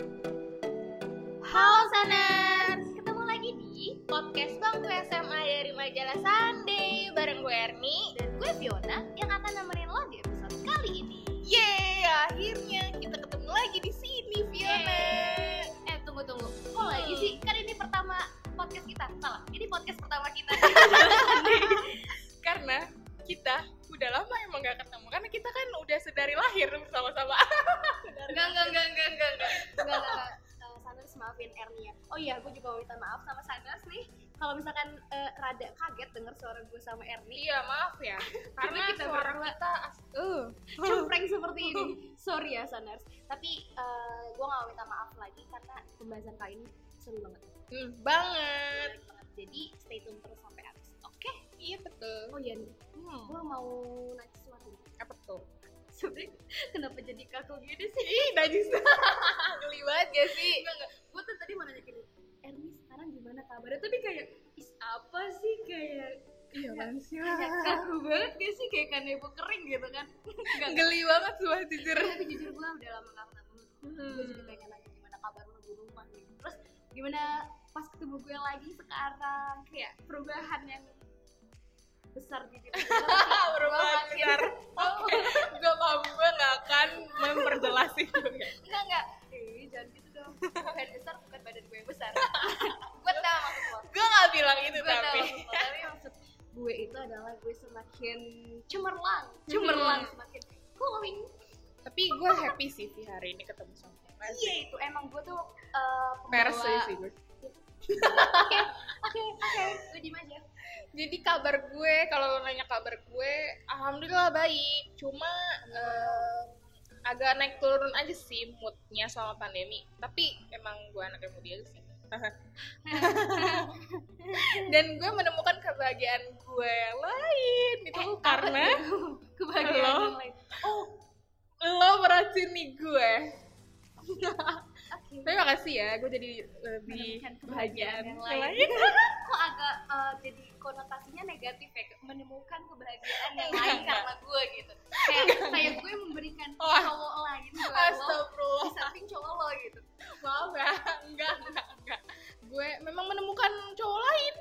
Halo Saners, ketemu lagi di podcast Bangku SMA dari majalah Sunday bareng gue Erni dan gue Fiona yang akan nemenin lo di episode kali ini. Yeay, akhirnya kita ketemu lagi di sini Fiona. Eh tunggu tunggu, kok lagi sih? Kan ini pertama podcast kita. Salah, ini podcast pertama kita. Karena kita udah lama emang gak ketemu karena kita kan udah sedari lahir bersama-sama. Enggak enggak enggak enggak enggak enggak enggak enggak. Eh, Sanders maafin Erni ya. Oh iya, gue juga mau minta maaf sama Sanders nih. Kalau misalkan eh, rada kaget denger suara gue sama Erni, Iya maaf ya, karena kita suara berdua- kita uh. cempreng seperti ini. Sorry ya Sanders. Tapi eh, gue gak mau minta maaf lagi karena pembahasan kali ini seru banget. Hmm, banget. Menarik banget. Jadi stay tune terus sampai habis. Oke? Iya betul. Oh iya nih, Hmm, gue mau nanya sesuatu. apa tuh? Sebenernya kenapa jadi kaku gini sih? Ih, najis. Geli banget gak sih? Enggak enggak. Gue tuh tadi mau nanya gini. Erni sekarang gimana kabarnya? Tapi kayak is apa sih kayak Iya kan sih. kaku banget gak sih kayak kanebo kering gitu kan? Enggak. Geli banget sumpah jujur. Tapi jujur gue udah lama gak ketemu. Gue jadi pengen nanya gimana kabar lo di rumah gitu. Terus gimana pas ketemu gue lagi sekarang kayak perubahan yang besar di diri gue. Perubahan besar. Oke, gue paham gue gak akan memperjelas itu. Enggak enggak. Eh, jangan gitu dong. Badan besar bukan badan gue yang besar. gue tahu maksud lo. Gue gak bilang itu Gue tahu tapi. Tapi maksud gue itu adalah gue semakin cemerlang, cemerlang semakin glowing. Tapi gue happy sih Vi hari ini ketemu sama lo. Iya itu emang gue tuh uh, pembawa- sih gue. Oke oke oke. Gue diem aja. Jadi kabar gue, kalau lo nanya kabar gue, alhamdulillah baik. Cuma eh, agak naik turun aja sih moodnya selama pandemi. Tapi emang gue anaknya moody aja sih. Dan gue menemukan kebahagiaan gue yang lain itu Eh, karena kebahagiaan Lo? yang lain. Oh lo meracuni gue. oke. Tapi makasih ya, gue jadi lebih kebahagiaan kebahagiaan yang yang lain. lain. Kok agak uh, jadi konotasinya negatif ya menemukan kebahagiaan yang lain karena gue gitu. Kayak kayak gue memberikan Wah. cowok lain buat lo di samping cowok lo gitu. Maaf ya, enggak, enggak, enggak. Gue memang menemukan cowok lain.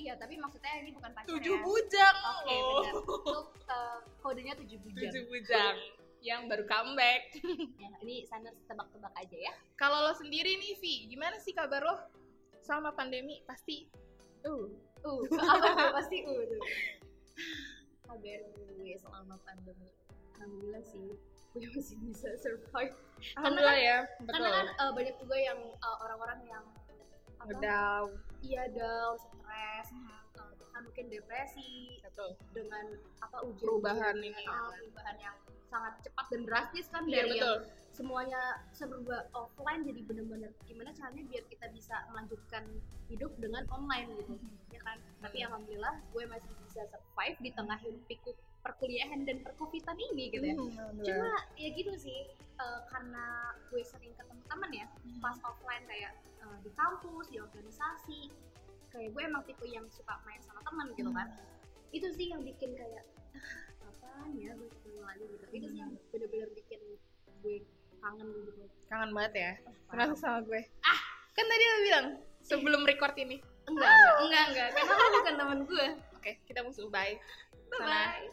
Iya, tapi maksudnya ini bukan pacar Tujuh ya. bujang. Oke, loh. benar. Itu uh, kodenya tujuh bujang. Tujuh bujang yang baru comeback. Ya, ini Sanders tebak-tebak aja ya. Kalau lo sendiri nih, Vi, gimana sih kabar lo selama pandemi? Pasti uh, Uh, apa tuh pasti uh tuh. Kabar gue selama pandemi. Alhamdulillah sih, gue masih bisa survive. alhamdulillah ya, betul. Karena kan uh, banyak juga yang uh, orang-orang yang apa? Ngedown. Iya down, stres, uh, mungkin depresi Betul. dengan apa ujian Perubahan ini ya. uh, perubahan yang sangat cepat dan drastis kan Iya, dari betul. yang semuanya serba offline jadi bener-bener gimana caranya biar kita bisa melanjutkan hidup dengan online gitu. Ya kan? Tapi alhamdulillah gue masih bisa survive di tengah hiruk pikuk perkuliahan dan perkovitan ini gitu ya. Hmm, cuma ya gitu sih eh, karena gue sering ketemu temen ya pas offline kayak eh, di kampus di organisasi kayak gue emang tipe yang suka main sama temen gitu kan. Itu sih yang bikin kayak "Ah, apaan ya gue ketemu lagi gitu. Itu sih yang bener-bener bikin gue kangen gitu. Kangen banget ya. Kenapa sama gue? Ah, kan tadi lo bilang sebelum record ini. enggak enggak enggak enggak. Karena lo bukan temen gue. Oke, kita musuh. Bye. bye bye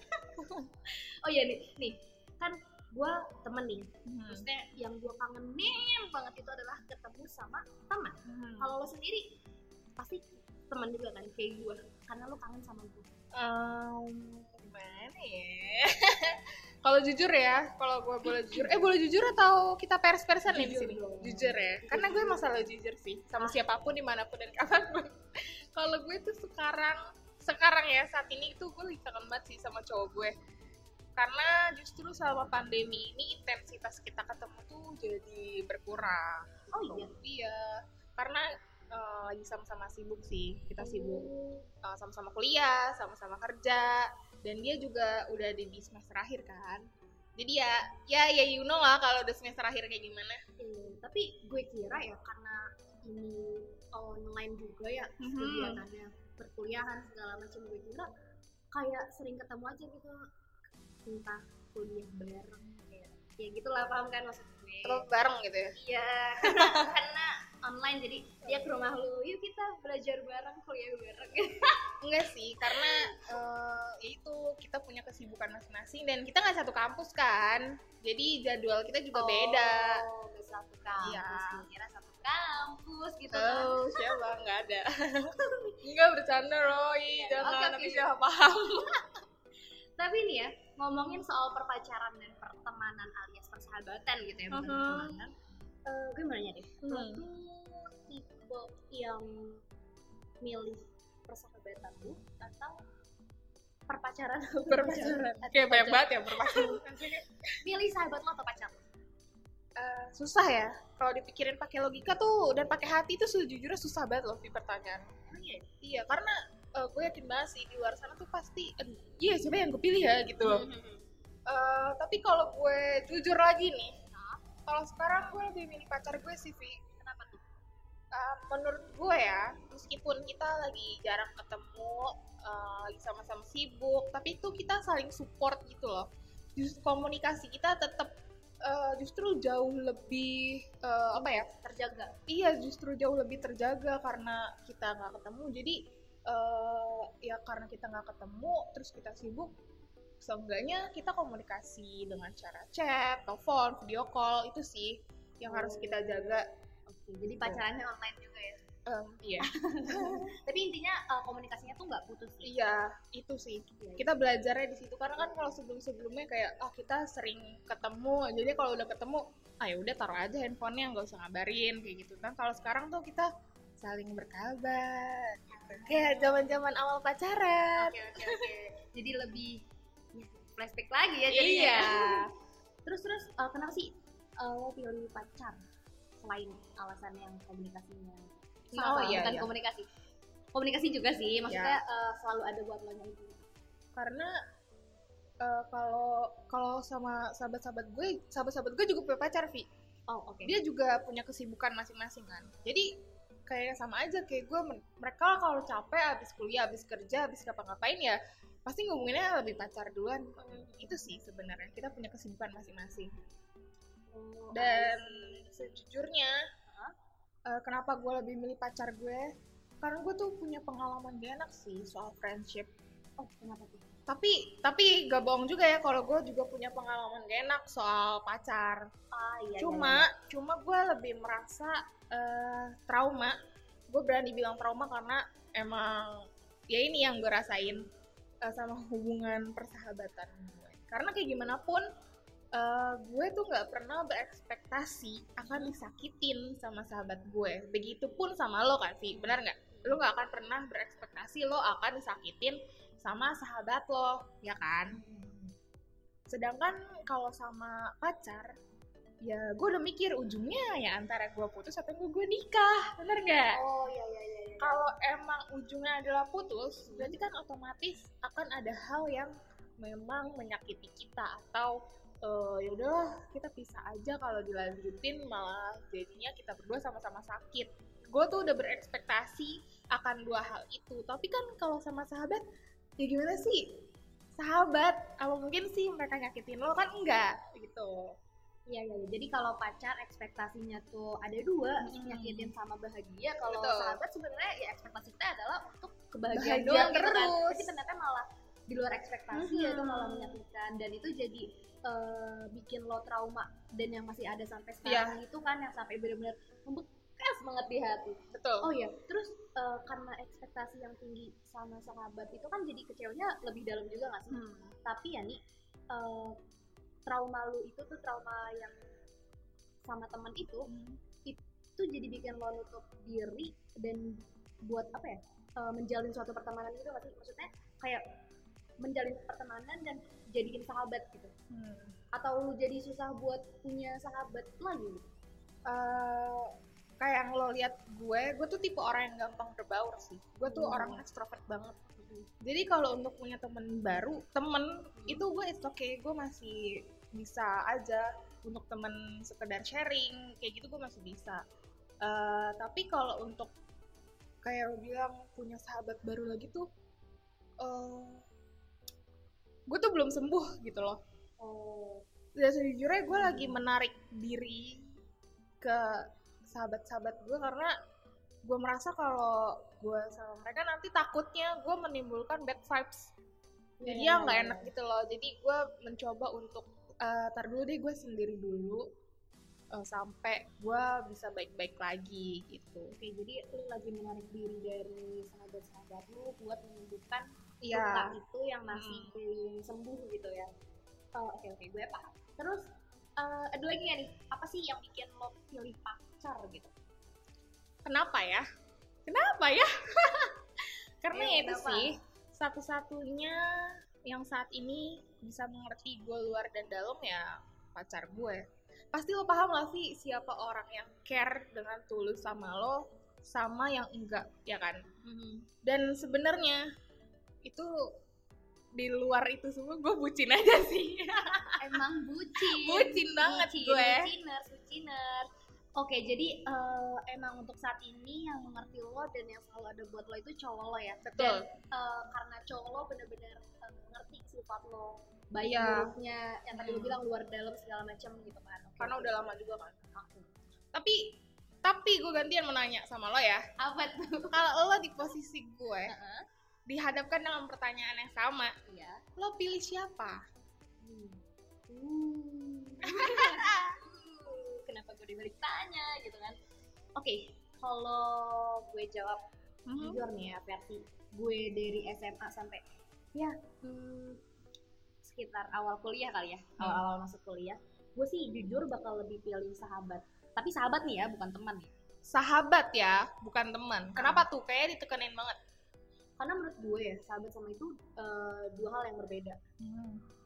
oh iya nih nih. Kan gue temen nih. Hmm. maksudnya yang gue kangenin banget itu adalah ketemu sama teman. Hmm. kalau lo sendiri pasti teman juga kan kayak gue karena lo kangen sama gue Um, gimana ya? kalau jujur ya, kalau gue boleh jujur, eh boleh jujur atau kita pers-persan nih di sini? dong. Jujur ya, karena gue masalah jujur sih sama siapa pun di mana pun dan kapan pun. kalau gue tuh sekarang, sekarang ya saat ini tuh gue lagi kangen banget sih sama cowok gue. Karena justru selama pandemi ini intensitas kita ketemu tuh jadi berkurang. oh iya Iya, karena eh, lagi sama-sama sibuk sih, kita sibuk uh, sama-sama kuliah, sama-sama kerja, dan dia juga udah di semester akhir kan. Jadi ya, ya ya you know lah kalau udah semester akhir kayak gimana. Eh, tapi gue kira ya karena ini online juga ya Mhm. kegiatannya perkuliahan segala macam gue kira kayak sering ketemu aja gitu entah kuliah bareng ya gitulah paham kan maksud gue Atau bareng gitu ya Iya, karena, karena online jadi dia ke rumah lu, yuk kita belajar bareng, kuliah bareng. enggak sih karena ya itu kita punya kesibukan masing-masing dan kita nggak satu kampus kan jadi jadwal kita juga beda Oh, nggak satu kampus, Iya. kira satu kampus gitu kan. Oh, siapa? Nggak ada. Enggak bercanda, Roy. Iya, Jangan nanti oke. salah paham. Tapi nih ya, ngomongin soal perpacaran dan pertemanan alias persahabatan gitu ya, bukan Mhm. pertemanan. Eh, gue mau nanya deh, lo Hmm. tuh tipe yang milih persahabatan lu atau perpacaran. Atau Kayak banyak banget ya berpacaran. Milih sahabat lo atau pacar? Eh, susah ya. Kalau dipikirin pakai logika tuh dan pakai hati tuh sejujurnya susah banget loh di pertanyaan. Emang iya? Iya, karena eh, gue yakin banget sih di luar sana tuh pasti, iya siapa yang gue pilih ya gitu loh. Mhm. Eh, tapi kalau gue jujur lagi nih, kalau sekarang gue lebih milih pacar gue sih, Vi. Kenapa tuh? Uh, menurut gue ya, meskipun kita lagi jarang ketemu, uh, lagi sama-sama sibuk, tapi itu kita saling support gitu loh. Justru komunikasi kita tetap uh, justru jauh lebih uh, apa ya? Terjaga. Iya, justru jauh lebih terjaga karena kita nggak ketemu. Jadi uh, ya karena kita nggak ketemu, terus kita sibuk, seenggaknya kita komunikasi dengan cara chat, telepon, video call itu sih yang harus kita jaga. Oke, jadi pacarannya online juga ya. Um, iya. Tapi intinya eh, komunikasinya tuh nggak putus sih. Iya, itu sih. Kita belajarnya di situ karena kan kalau sebelum-sebelumnya kayak ah kita sering ketemu, jadi kalau udah ketemu, ah ya udah taruh aja handphonenya nggak usah ngabarin kayak gitu kan. Kalau sekarang tuh kita saling berkabar, gitu. kayak zaman-zaman awal pacaran. Oke oke oke. Jadi lebih ya, flashback lagi ya jadinya. Iya. Terus terus eh, kenapa sih eh, lo pilih pacar selain alasan yang komunikasinya? Oh, Salah, iya, bukan iya. komunikasi. Komunikasi juga sih, maksudnya eh, selalu ada buat lo itu. Karena kalau kalau sama sahabat-sahabat gue, sahabat-sahabat gue juga punya pacar, Vi. Oh oke. dia juga punya kesibukan masing-masing kan jadi kayak sama aja kayak gue mereka kalau capek abis kuliah abis kerja abis ngapa-ngapain ya pasti ngomonginnya lebih pacar duluan. Itu sih sebenarnya kita punya kesibukan masing-masing. Oh, dan sejujurnya Hah? eh, kenapa gue lebih milih pacar gue? Karena gue tuh punya pengalaman gak enak sih soal friendship. Oh kenapa tuh? Tapi tapi gak bohong juga ya kalau gue juga punya pengalaman gak enak soal pacar. Ah iya. cuma cuma gue lebih merasa eh, trauma. Gue berani bilang trauma karena emang ya ini yang gue rasain eh, sama hubungan persahabatan gue. Karena kayak gimana pun eh, gue tuh nggak pernah berekspektasi akan disakitin sama sahabat gue. Begitupun sama lo kan Vi benar nggak lo nggak akan pernah berekspektasi lo akan disakitin sama sahabat lo ya kan sedangkan kalau sama pacar ya gue udah mikir ujungnya ya antara gue putus atau gue, gue nikah bener nggak Oh iya iya iya. iya. kalau emang ujungnya adalah putus berarti kan otomatis akan ada hal yang memang menyakiti kita atau eh, ya udahlah kita pisah aja kalau dilanjutin malah jadinya kita berdua sama-sama sakit gue tuh udah berekspektasi akan dua hal itu tapi kan kalau sama sahabat ya gimana sih sahabat apa mungkin sih mereka nyakitin lo kan enggak gitu Iya iya. Jadi kalau pacar ekspektasinya tuh ada dua, Hmm. nyakitin sama bahagia. Kalau sahabat sebenarnya ya ekspektasi kita adalah untuk kebahagiaan Bahagia doang gitu kan. terus. Tapi ternyata malah di luar ekspektasi Mhm. ya itu malah menyakitkan dan itu jadi eh, bikin lo trauma dan yang masih ada sampai Iya. sekarang itu kan yang sampai benar-benar membekas banget di hati. betul Oh iya, terus eh, karena ekspektasi yang tinggi sama sahabat itu kan jadi kecewanya lebih dalam juga gak sih? Hmm. tapi ya nih eh, trauma lu itu tuh trauma yang sama teman itu itu jadi bikin lo nutup diri dan buat apa ya eh, menjalin suatu pertemanan gitu nggak sih maksudnya kayak menjalin pertemanan dan jadiin sahabat gitu Hmm. atau lu jadi susah buat punya sahabat lagi gitu? Eh, kayak yang lo lihat gue, gue tuh tipe orang yang gampang berbaur sih. Gue tuh Hmm. orang extrovert banget. Jadi kalau untuk punya temen baru, temen itu gue it's okay, gue masih bisa aja untuk temen sekedar sharing, kayak gitu gue masih bisa. Eh, tapi kalau untuk kayak lo bilang punya sahabat baru lagi tuh, eh gue tuh belum sembuh gitu loh. oh dan sejujurnya gue lagi menarik diri ke sahabat-sahabat gue karena gue merasa kalau gue sama mereka nanti takutnya gue menimbulkan bad vibes jadi Iya, ya nggak iya, enak iya. gitu loh jadi gue mencoba untuk eh, tar dulu deh gue sendiri dulu eh, sampai gue bisa baik-baik lagi gitu Oke, jadi lu lagi menarik diri dari sahabat-sahabat lu buat menyembuhkan luka Iya itu yang masih Hmm. belum sembuh gitu ya. Oh, Oke oke, gue paham. Terus eh, ada lagi nggak nih? Apa sih yang bikin lo pilih pacar gitu? kenapa ya kenapa ya karena Iya, ya itu kenapa? sih satu-satunya yang saat ini bisa mengerti gue luar dan dalam ya pacar gue pasti lo paham lah sih siapa orang yang care dengan tulus sama lo sama yang enggak ya kan dan sebenarnya itu di luar itu semua gue bucin aja sih Emang bucin. bucin banget Bucin, gue Buciners, buciners. Oke, jadi eh, emang untuk saat ini yang mengerti lo dan yang selalu ada buat lo itu cowok lo ya. betul eh, karena cowok lo bener-bener eh, ngerti sifat lo baik Iya. buruknya yang tadi lo Hmm. bilang luar dalam segala macam gitu kan Oke, karena udah lama juga kan Oke. tapi tapi gue gantian menanya sama lo ya apa tuh kalau lo di posisi gue Heeh, dihadapkan dengan pertanyaan yang sama iya lo pilih siapa Hmm. Uh. dibalik tanya gitu kan. Oke kalau gue jawab jujur nih ya versi gue dari SMA sampai ya hmm, sekitar awal kuliah kali ya Hmm. awal-awal masuk kuliah gue sih jujur bakal lebih pilih sahabat. Tapi sahabat nih ya bukan teman ya sahabat ya bukan teman. Kenapa tuh? Kayak ditekenin banget. Karena menurut gue ya sahabat sama itu eh, dua hal yang berbeda.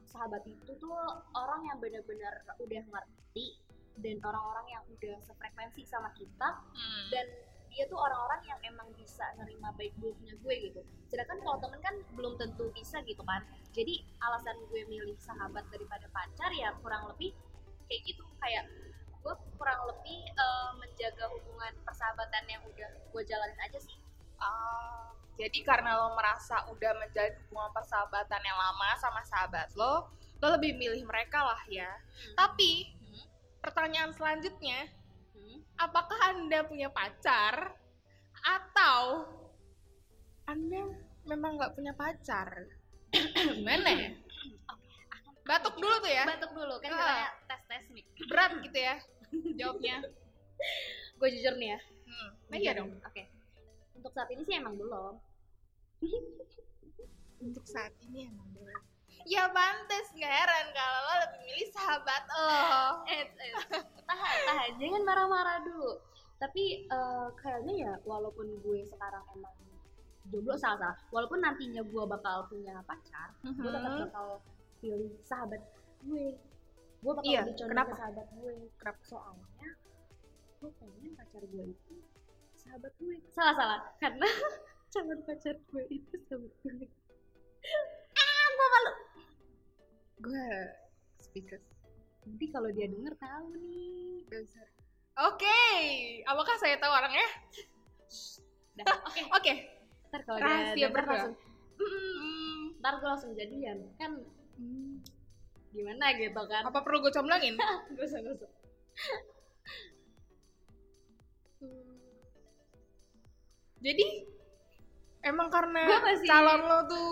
Sahabat itu tuh orang yang benar-benar udah ngerti dan orang-orang yang udah sefrekuensi sama kita Hmm. dan dia tuh orang-orang yang emang bisa nerima baik buruknya gue gitu. Sedangkan kalau temen kan belum tentu bisa gitu kan. Jadi alasan gue milih sahabat daripada pacar ya kurang lebih kayak gitu. Kayak gue kurang lebih eh, menjaga hubungan persahabatan yang udah gue jalanin aja sih. Ah, jadi karena lo merasa udah menjalin hubungan persahabatan yang lama sama sahabat lo lo lebih milih mereka lah ya. Tapi Hmm. Pertanyaan selanjutnya. Hmm. apakah anda punya pacar? Atau anda memang nggak punya pacar? Gimana ya batuk dulu tuh ya. Batuk dulu kan Ah. katanya tes tes nih. Berat gitu ya. Jawabnya. Gue jujur nih ya. Hmm. nah, iya dong. Oke. Untuk saat ini sih emang belum. Untuk saat ini emang belum ya pantes. Nggak heran kalau lo lebih milih sahabat lo. Eh, eh, tahan tahan. Jangan marah-marah dulu. Tapi eh, kayaknya ya walaupun gue sekarang emang jomblo salah salah. Walaupun nantinya gue bakal punya pacar gue tetap Mhm. bakal pilih sahabat gue. Gue bakal Iya, lebih condong kenapa? ke sahabat gue. Kenapa? soalnya gue pengen pacar gue itu sahabat gue. Salah salah. Karena calon pacar gue itu sahabat gue. Gue speaker nanti kalau dia denger tahu nih. Oke apakah saya tahu orangnya oke. Oke. Ntar kalau dia denger langsung Hmm, ntar gue langsung jadian. Kan gimana gitu kan? Apa perlu gue comblangin? Gue usah gue usah. Jadi emang karena calon lo tuh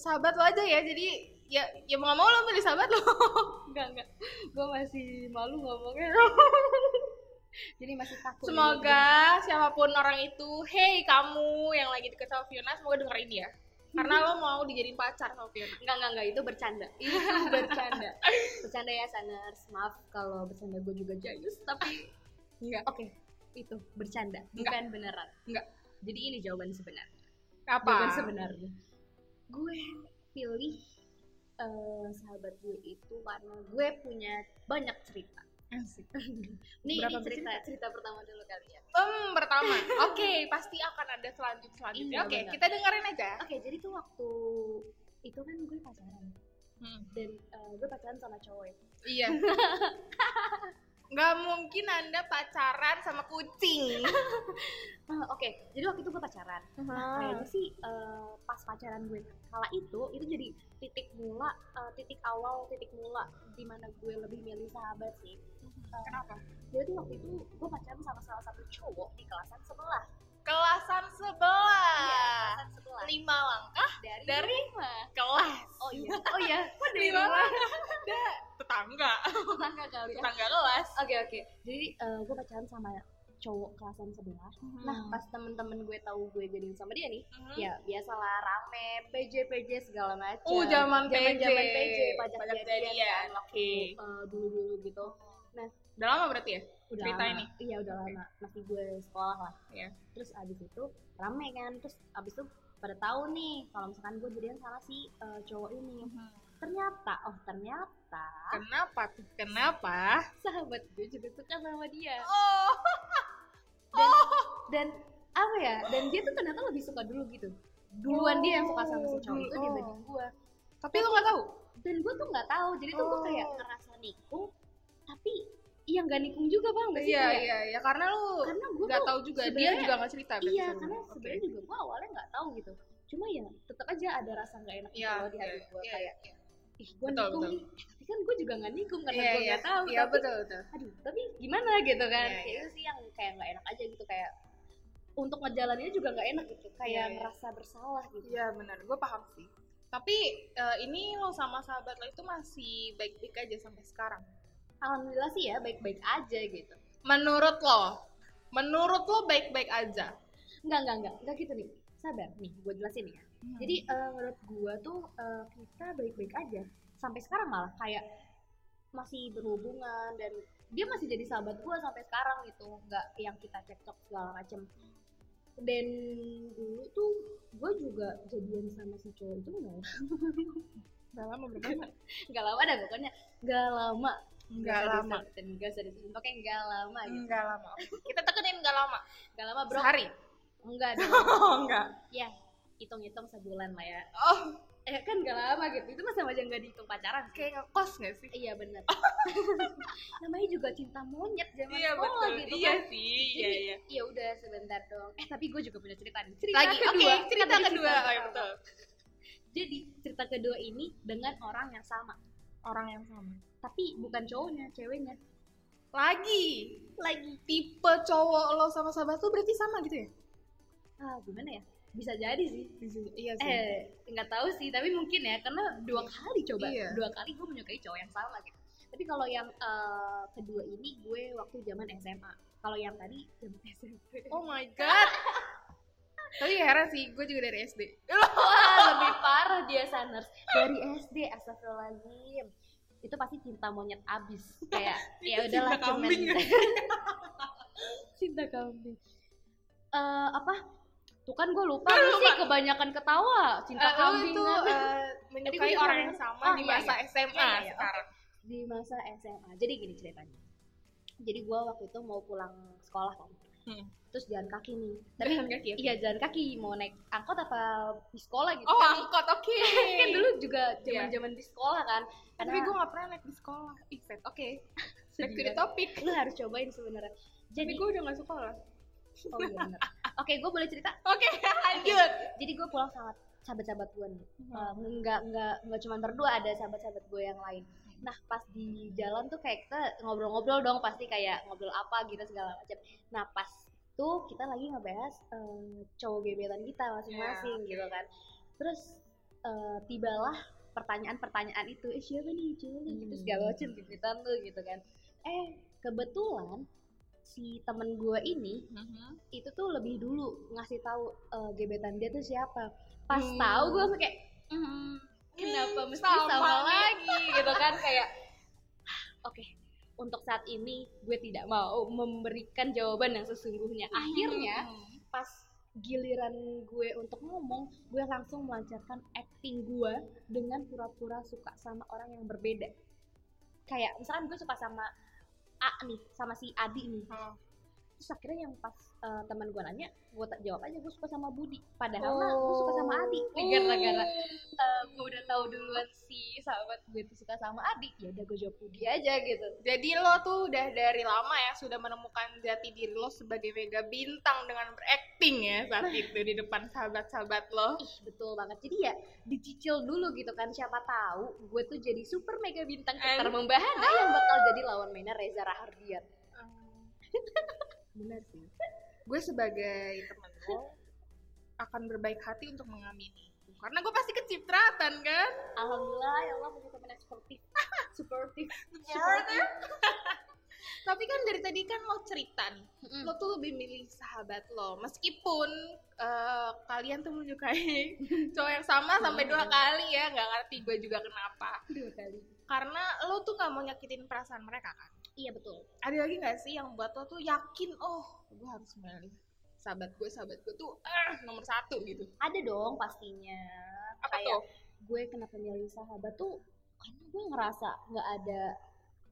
sahabat lo aja ya jadi ya ya mau nggak mau lo milih sahabat lo. Enggak enggak gue masih malu ngomongnya. Jadi masih takut semoga siapa pun orang itu hey kamu yang lagi deket sama Fiona semoga denger ini ya. Karena lo mau dijadiin pacar sama Fiona. Enggak enggak enggak itu bercanda. Itu bercanda. Bercanda ya Saners maaf kalau bercanda gue juga jayus tapi enggak oke itu. Bercanda. Enggak. bukan beneran. Enggak. jadi ini jawaban sebenarnya. Jawaban apa sebenarnya. Gue pilih eh, sahabat gue itu karena gue punya banyak cerita Asik. Nih, Berapa ini cerita bercerita? cerita pertama dulu kali ya. Hmm, pertama. Oke, pasti akan ada selanjut selanjutnya. Iya, Oke, benar. kita dengerin aja. Oke, jadi tuh waktu itu kan gue pacaran Hmm. dan eh, gue pacaran sama cowok ya. Iya. nggak mungkin anda pacaran sama kucing Ah, Oke, jadi waktu itu gue pacaran. Nah, kayaknya sih eh, pas pacaran gue kala itu, itu jadi titik mula, eh, titik awal, titik mula di mana gue lebih milih sahabat sih. Eh, kenapa Jadi waktu itu gue pacaran sama salah satu cowok di kelasan sebelah. Kelasan Iya, sebelah kelasan sebelah. lima langkah Dari, dari rumah. kelas Oh iya, oh iya, kok dari Lima rumah? ada tetangga Tetangga kali ya. tetangga kelas Oke oke. Jadi gue pacaran sama cowok kelasan sebelah. Nah pas temen-temen gue tahu gue jadian sama dia nih, Mhm. ya biasalah rame, PJ PJ segala macam. Oh, zaman PJ. zaman PJ, pajak, Pajak jadian, jadian, kan, waktu oke. dulu dulu gitu. udah lama berarti ya Udah Cerita lama. ini? Iya udah lama. Masih gue sekolah lah. Iya. Terus abis itu rame kan, terus abis itu pada tahu nih kalau misalkan gue jadian sama si eh, cowok ini. Ternyata, oh ternyata kenapa tuh kenapa sahabat gue juga suka sama dia. oh dan dan apa ya dan dia tuh ternyata lebih suka dulu gitu duluan dia yang suka sama si cowok Oh, itu dibanding gue tapi lu nggak tahu dan gue tuh nggak tahu jadi tuh gue Oh. kayak ngerasa nikung tapi iya nggak nikung juga bang nggak sih iya Kayak- iya iya. Karena lu karena gue nggak tahu juga dia juga nggak cerita iya karena sebenarnya juga gue awalnya nggak tahu gitu. Cuma ya tetap aja ada rasa nggak enak gitu Iya, loh di hati iya, gue iya, kayak iya. ih gue nikung betul. nih. Tapi kan gue juga nggak nikung karena Iya, gue iya. nggak tahu iya tapi betul betul. aduh tapi gimana gitu kan? Iya, kayak iya. itu sih yang kayak nggak enak aja gitu kayak untuk ngejalaninnya juga nggak enak gitu kayak Iya, iya. ngerasa bersalah gitu. Iya benar. Gue paham sih. Tapi eh, ini lo sama sahabat lo itu masih baik-baik aja sampai sekarang alhamdulillah sih ya baik-baik aja gitu. Menurut lo? Menurut lo baik-baik aja? Nggak nggak nggak nggak gitu nih. Sabar nih gue jelasin ya. Jadi eh, menurut gue tuh eh, kita baik-baik aja. Sampai sekarang malah kayak masih berhubungan dan dia masih jadi sahabat gue sampai sekarang gitu. Nggak yang kita cekcok segala macem. Dan dulu tuh gue juga jadian sama si cowok itu nggak Gak lama berapa? Nggak lama dah pokoknya. Nggak lama Nggak lama. dan nggak usah disebutin pokoknya nggak lama gitu Enggak lama. Kita tekenin enggak lama. nggak lama bro Sehari. enggak dong Oh, enggak. ya hitung-hitung sebulan lah ya Oh, eh kan nggak lama gitu itu mah sama aja nggak dihitung pacaran kayak ngekos gak sih? iya bener namanya juga cinta monyet zaman Iya sekolah betul. gitu iya kan sih. Iya Jadi, iya. ya udah sebentar dong eh tapi gue juga punya cerita nih cerita Lagi oke, kedua cerita Kan tadi kedua. Oh, iya, pertama. betul. jadi cerita kedua ini dengan orang yang sama Orang yang sama. Tapi bukan cowoknya ceweknya Lagi. lagi Tipe cowok lo sama sahabat tuh berarti sama gitu ya? ah gimana ya bisa jadi sih Iya sih. eh nggak tahu sih tapi mungkin ya karena dua kali coba Iya. dua kali gue menyukai cowok yang sama gitu tapi kalau yang eh, kedua ini gue waktu zaman SMA kalau yang tadi zaman SMP Oh my god. Tapi heran sih, gue juga dari SD. wah lebih parah dia Saners dari SD astagfirullahaladzim itu pasti cinta monyet abis kayak ya udahlah cinta kambing cinta kambing Eh, apa tuh kan gue lupa Lu lu sih kebanyakan ketawa cinta lo kambing itu kan. eh, menyukai orang ngomong- yang sama Oh, di iya, masa iya. SMA Iya, iya, sekarang. di masa SMA. Jadi gini ceritanya. Jadi gua waktu itu mau pulang sekolah kan. Hmm. Terus jalan kaki nih. Tapi Jalan kaki, oke. iya jalan kaki mau naik angkot apa di sekolah gitu. Oh kan. angkot, oke. kan dulu juga zaman-zaman di sekolah kan. Tapi gue gak pernah naik di sekolah. Ifet, oke. Back to the topic. lu harus cobain sebenarnya. Jadi gue udah gak sekolah. oh iya bener. Oke, gue boleh cerita. Oke, lanjut. Jadi gue pulang sama sahabat-sahabat gue nih. Hmm. Nggak nggak nggak cuma berdua ada sahabat-sahabat gue yang lain. Nah pas di jalan tuh kayak kita ngobrol-ngobrol dong pasti kayak ngobrol apa gitu segala macam. Nah pas tuh kita lagi ngebahas eh, cowok gebetan kita masing-masing Ya, gitu kan. Terus eh, tibalah pertanyaan-pertanyaan itu, eh siapa nih cowok lu?" gitu Hmm. segala macam gebetan lu gitu kan. Eh kebetulan si temen gue ini itu tuh lebih dulu ngasih tahu eh, gebetan dia tuh siapa. Pas Hmm. tahu gue kayak "Hmm, kenapa Hmm, mesti sama sama, nih." lagi gitu kan kayak oke untuk saat ini gue tidak mau memberikan jawaban yang sesungguhnya akhirnya pas giliran gue untuk ngomong gue langsung melancarkan acting gue dengan pura-pura suka sama orang yang berbeda kayak misalkan gue suka sama A nih sama si Adi nih Oh. Terus akhirnya yang pas uh, teman gue nanya gue tak jawab aja gue suka sama Budi. Padahal mah gue suka sama Adi. Oh. gara-gara uh, gue udah tahu duluan si sahabat gue tuh suka sama Adi. Ya udah gue jawab Budi aja gitu. Jadi lo tuh udah dari lama ya sudah menemukan jati diri lo sebagai mega bintang dengan berakting ya saat itu di depan sahabat-sahabat lo. ih betul banget. Jadi ya dicicil dulu gitu kan siapa tahu gue tuh jadi super mega bintang And- Ketar Membahana yang bakal jadi lawan mainnya Reza Rahardian Benar sih. Gue sebagai temen lo akan berbaik hati untuk mengamini. Karena gue pasti kecipratan kan. alhamdulillah ya Allah punya teman yang sportif sportif Tapi kan dari tadi kan lo cerita nih, Mm-mm. lo tuh lebih milih sahabat lo. Meskipun eh, kalian tuh menyukai cowok yang sama sampai dua kali ya, nggak ngerti gue juga kenapa. dua kali Karena lo tuh nggak mau nyakitin perasaan mereka kan. Iya betul. Ada lagi nggak sih yang buat lo tuh yakin, oh gue harus milih sahabat gue, sahabat gue tuh ah, nomor satu gitu. ada dong pastinya. Apa kayak tuh? gue kenapa milih sahabat tuh karena gue ngerasa nggak ada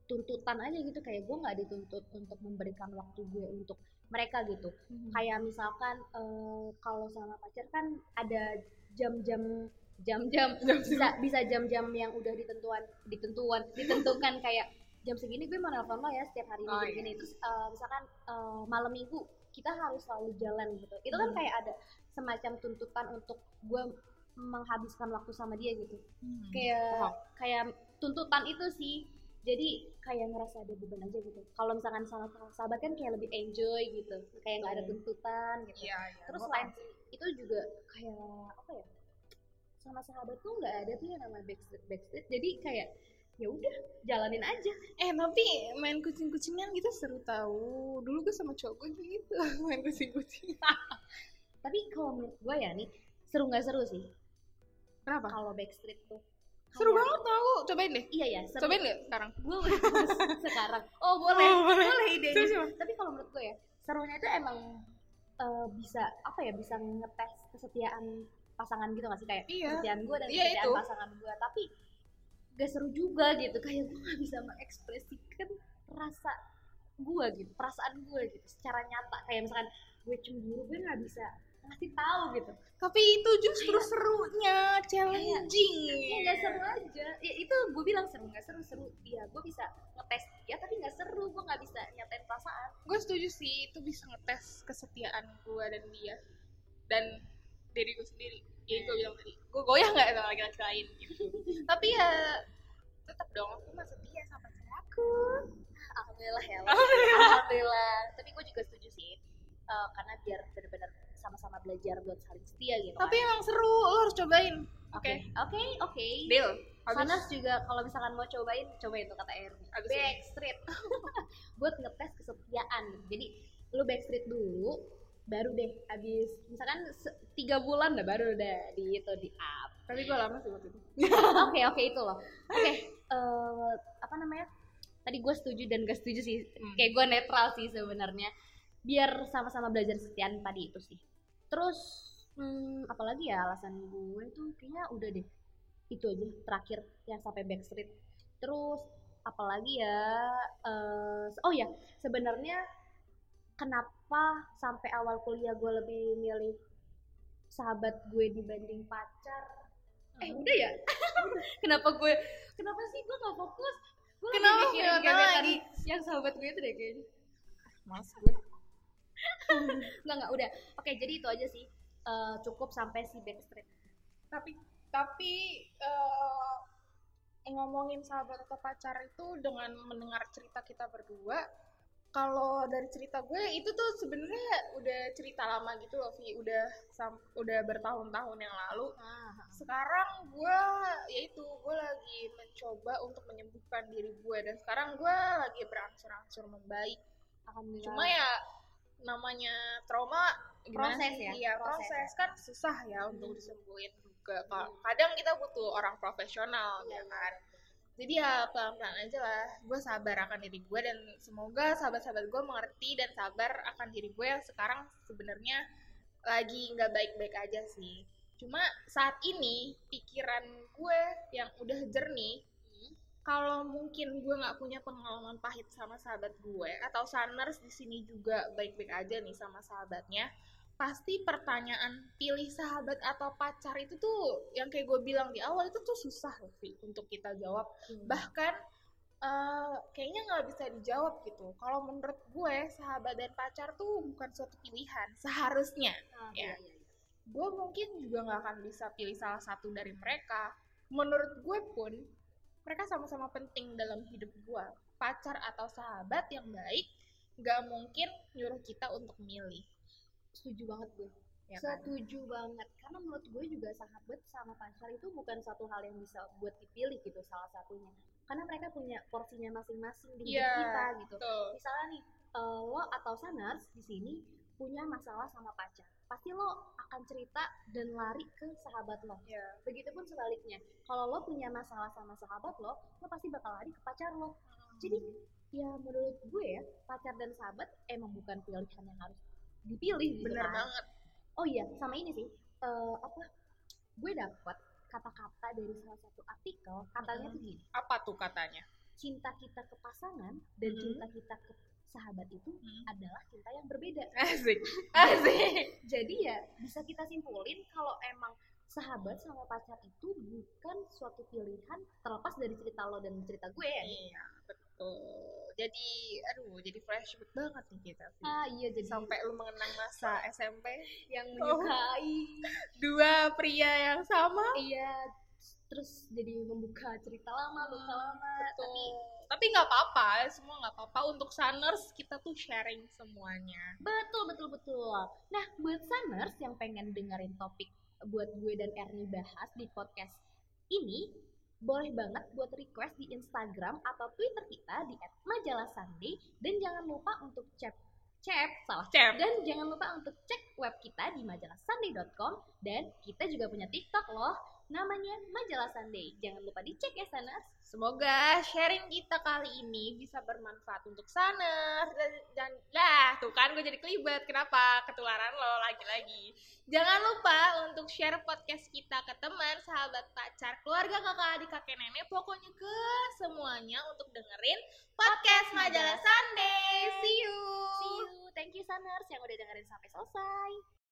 tuntutan aja gitu. Kayak gue nggak dituntut untuk memberikan waktu gue untuk mereka gitu. Kayak misalkan eh, kalau sama pacar kan ada jam-jam jam-jam bisa bisa jam-jam yang udah ditentuan ditentuan ditentukan. Kayak jam segini gue mau nelfon lo ya setiap hari Oh, iya. gini terus eh, misalkan eh, malam minggu kita harus selalu jalan gitu itu kan Hmm. kayak ada semacam tuntutan untuk gue menghabiskan waktu sama dia gitu Hmm. kayak paham. kayak tuntutan itu sih jadi kayak ngerasa ada beban aja gitu kalau misalkan sama sahabat kan kayak lebih enjoy gitu kayak nggak ada Betul. tuntutan gitu Iya, iya. terus selain itu juga kayak apa ya sama sahabat tuh nggak ada tuh yang namanya backstreet backstreet jadi kayak ya udah jalanin aja Eh tapi main kucing-kucingan gitu seru tahu. Dulu gue sama cowok gue gitu main kucing-kucing. tapi kalau menurut gue ya nih seru nggak seru sih Kenapa? kalau backstreet tuh Seru Kayak- banget tahu. Cobain deh. iya ya seru Cobain deh sekarang. gue sekarang oh boleh Oh, boleh. boleh idenya Coba, coba. tapi kalau menurut gue ya serunya itu emang eh, bisa apa ya bisa ngetes kesetiaan pasangan gitu gak sih kayak Iya. kesetiaan gue dan Iya, kesetiaan itu. pasangan gue tapi gak seru juga gitu. Kayak gue gak bisa mengekspresikan rasa gue gitu perasaan gue gitu secara nyata. Kayak misalkan gue cemburu gue nggak bisa ngasih tahu gitu. Tapi itu justru serunya, challenging. ya nggak seru aja. Ya itu gue bilang seru nggak seru seru. Iya gue bisa ngetes ya tapi nggak seru. Gue nggak bisa nyatain perasaan. Gue setuju sih itu bisa ngetes kesetiaan gue dan dia. Dan diri gue sendiri. Ya gue bilang tadi, gue goyah nggak sama laki-laki lain gitu. Tapi ya tetap dong aku masih setia sama pacar aku. Alhamdulillah ya. Alhamdulillah. Tapi gue juga setuju sih. eh, karena biar benar-benar sama-sama belajar buat saling setia gitu. Tapi emang seru, lo harus cobain. kan. Oke. Oke, oke. Deal. Habis. Sanas juga kalau misalkan mau cobain, cobain tuh kata ini. Backstreet. buat ngetes kesetiaan. Jadi lu backstreet dulu, baru deh abis misalkan tiga bulan dah baru udah di itu di up. Tapi gue lama sih waktu itu. Oke oke itu loh. Oke eh, apa namanya? Tadi gue setuju dan gak setuju sih. Hmm. Kayak gue netral sih sebenarnya. Biar sama-sama belajar kesetiaan tadi itu sih. Terus hmm, apalagi ya alasan gue tuh kayaknya udah deh. Itu aja terakhir yang sampai backstreet. Terus apalagi ya eh, oh ya sebenarnya kenapa sampai awal kuliah gue lebih milih sahabat gue dibanding pacar. Eh udah ya? Kenapa gue kenapa sih gue gak fokus? Gue lagi Kenapa? mikirin Kenapa gebetan lagi? yang sahabat gue itu deh kayaknya. Mas gue. nggak nggak udah. Oke jadi itu aja sih. Eh, cukup sampai si backstreet. Tapi tapi eh, ngomongin sahabat atau pacar itu dengan mendengar cerita kita berdua kalau dari cerita gue itu tuh sebenarnya udah cerita lama gitu loh Vi udah sam- udah bertahun-tahun yang lalu. Sekarang gue yaitu gue lagi mencoba untuk menyembuhkan diri gue dan sekarang gue lagi berangsur-angsur membaik. Alhamdulillah. Cuma ya namanya trauma gimana Proses sih? ya, Iya, proses proses, kan susah ya untuk Hmm. disembuhin juga Ka- kadang kita butuh orang profesional ya Iya, kan jadi ya pelan-pelan aja lah. Gue sabar akan diri gue dan semoga sahabat-sahabat gue mengerti dan sabar akan diri gue yang sekarang sebenarnya lagi nggak baik-baik aja sih. Cuma saat ini pikiran gue yang udah jernih kalau mungkin gue nggak punya pengalaman pahit sama sahabat gue atau Saners di sini juga baik-baik aja nih sama sahabatnya pasti pertanyaan pilih sahabat atau pacar itu tuh yang kayak gue bilang di awal itu tuh susah loh Vi untuk kita jawab bahkan eh, kayaknya nggak bisa dijawab gitu kalau menurut gue sahabat dan pacar tuh bukan suatu pilihan seharusnya Ah, Ya. iya, iya, iya. gue mungkin juga nggak akan bisa pilih salah satu dari mereka. Menurut gue pun, mereka sama-sama penting dalam hidup gue. Pacar atau sahabat yang baik, nggak mungkin nyuruh kita untuk milih. Setuju banget gue. Ya kan? setuju banget. Karena menurut gue juga sahabat sama pacar itu bukan satu hal yang bisa buat dipilih gitu salah satunya. Karena mereka punya porsinya masing-masing di hidup Iya, kita gitu. Betul. misalnya nih eh, lo atau sanars di sini punya masalah sama pacar. Pasti lo akan cerita dan lari ke sahabat lo. Ya. begitupun sebaliknya. Kalau lo punya masalah sama sahabat lo lo pasti bakal lari ke pacar lo. Jadi ya menurut gue ya pacar dan sahabat emang bukan pilihan yang harus dipilih gitu bener kan. banget. oh iya sama ini sih eh, apa gue dapet kata-kata dari salah satu artikel katanya tuh gini Apa tuh katanya? cinta kita ke pasangan dan Mhm. cinta kita ke sahabat itu Mhm. adalah cinta yang berbeda Asik. Asik. jadi ya bisa kita simpulin kalau emang sahabat sama pacar itu bukan suatu pilihan terlepas dari cerita lo dan cerita gue ya Iya, betul. Jadi, aduh, jadi flashback banget nih kita. Vi. ah iya jadi Sampai lu mengenang masa SMP, yang Oh. menyukai dua pria yang sama iya terus jadi membuka cerita lama luka lama Betul. tapi tapi nggak apa-apa semua nggak apa-apa untuk saners kita tuh sharing semuanya betul betul betul nah buat saners yang pengen dengerin topik buat gue dan Ernie bahas di podcast ini boleh banget buat request di Instagram atau Twitter kita di @majalahsunday dan jangan lupa untuk cek cek salah. Cep. dan jangan lupa untuk cek web kita di majalahsunday.com dan kita juga punya TikTok loh namanya Majalah Sunday. Jangan lupa dicek ya saners semoga sharing kita kali ini bisa bermanfaat untuk saners dan, dan lah tuh kan gue jadi kelibet. Kenapa? Ketularan lo lagi-lagi. Jangan lupa untuk share podcast kita ke teman sahabat pacar keluarga kakak adik kakek nenek. Pokoknya ke semuanya untuk dengerin podcast majalah Sunday. See you. See you. Thank you saners yang udah dengerin sampai selesai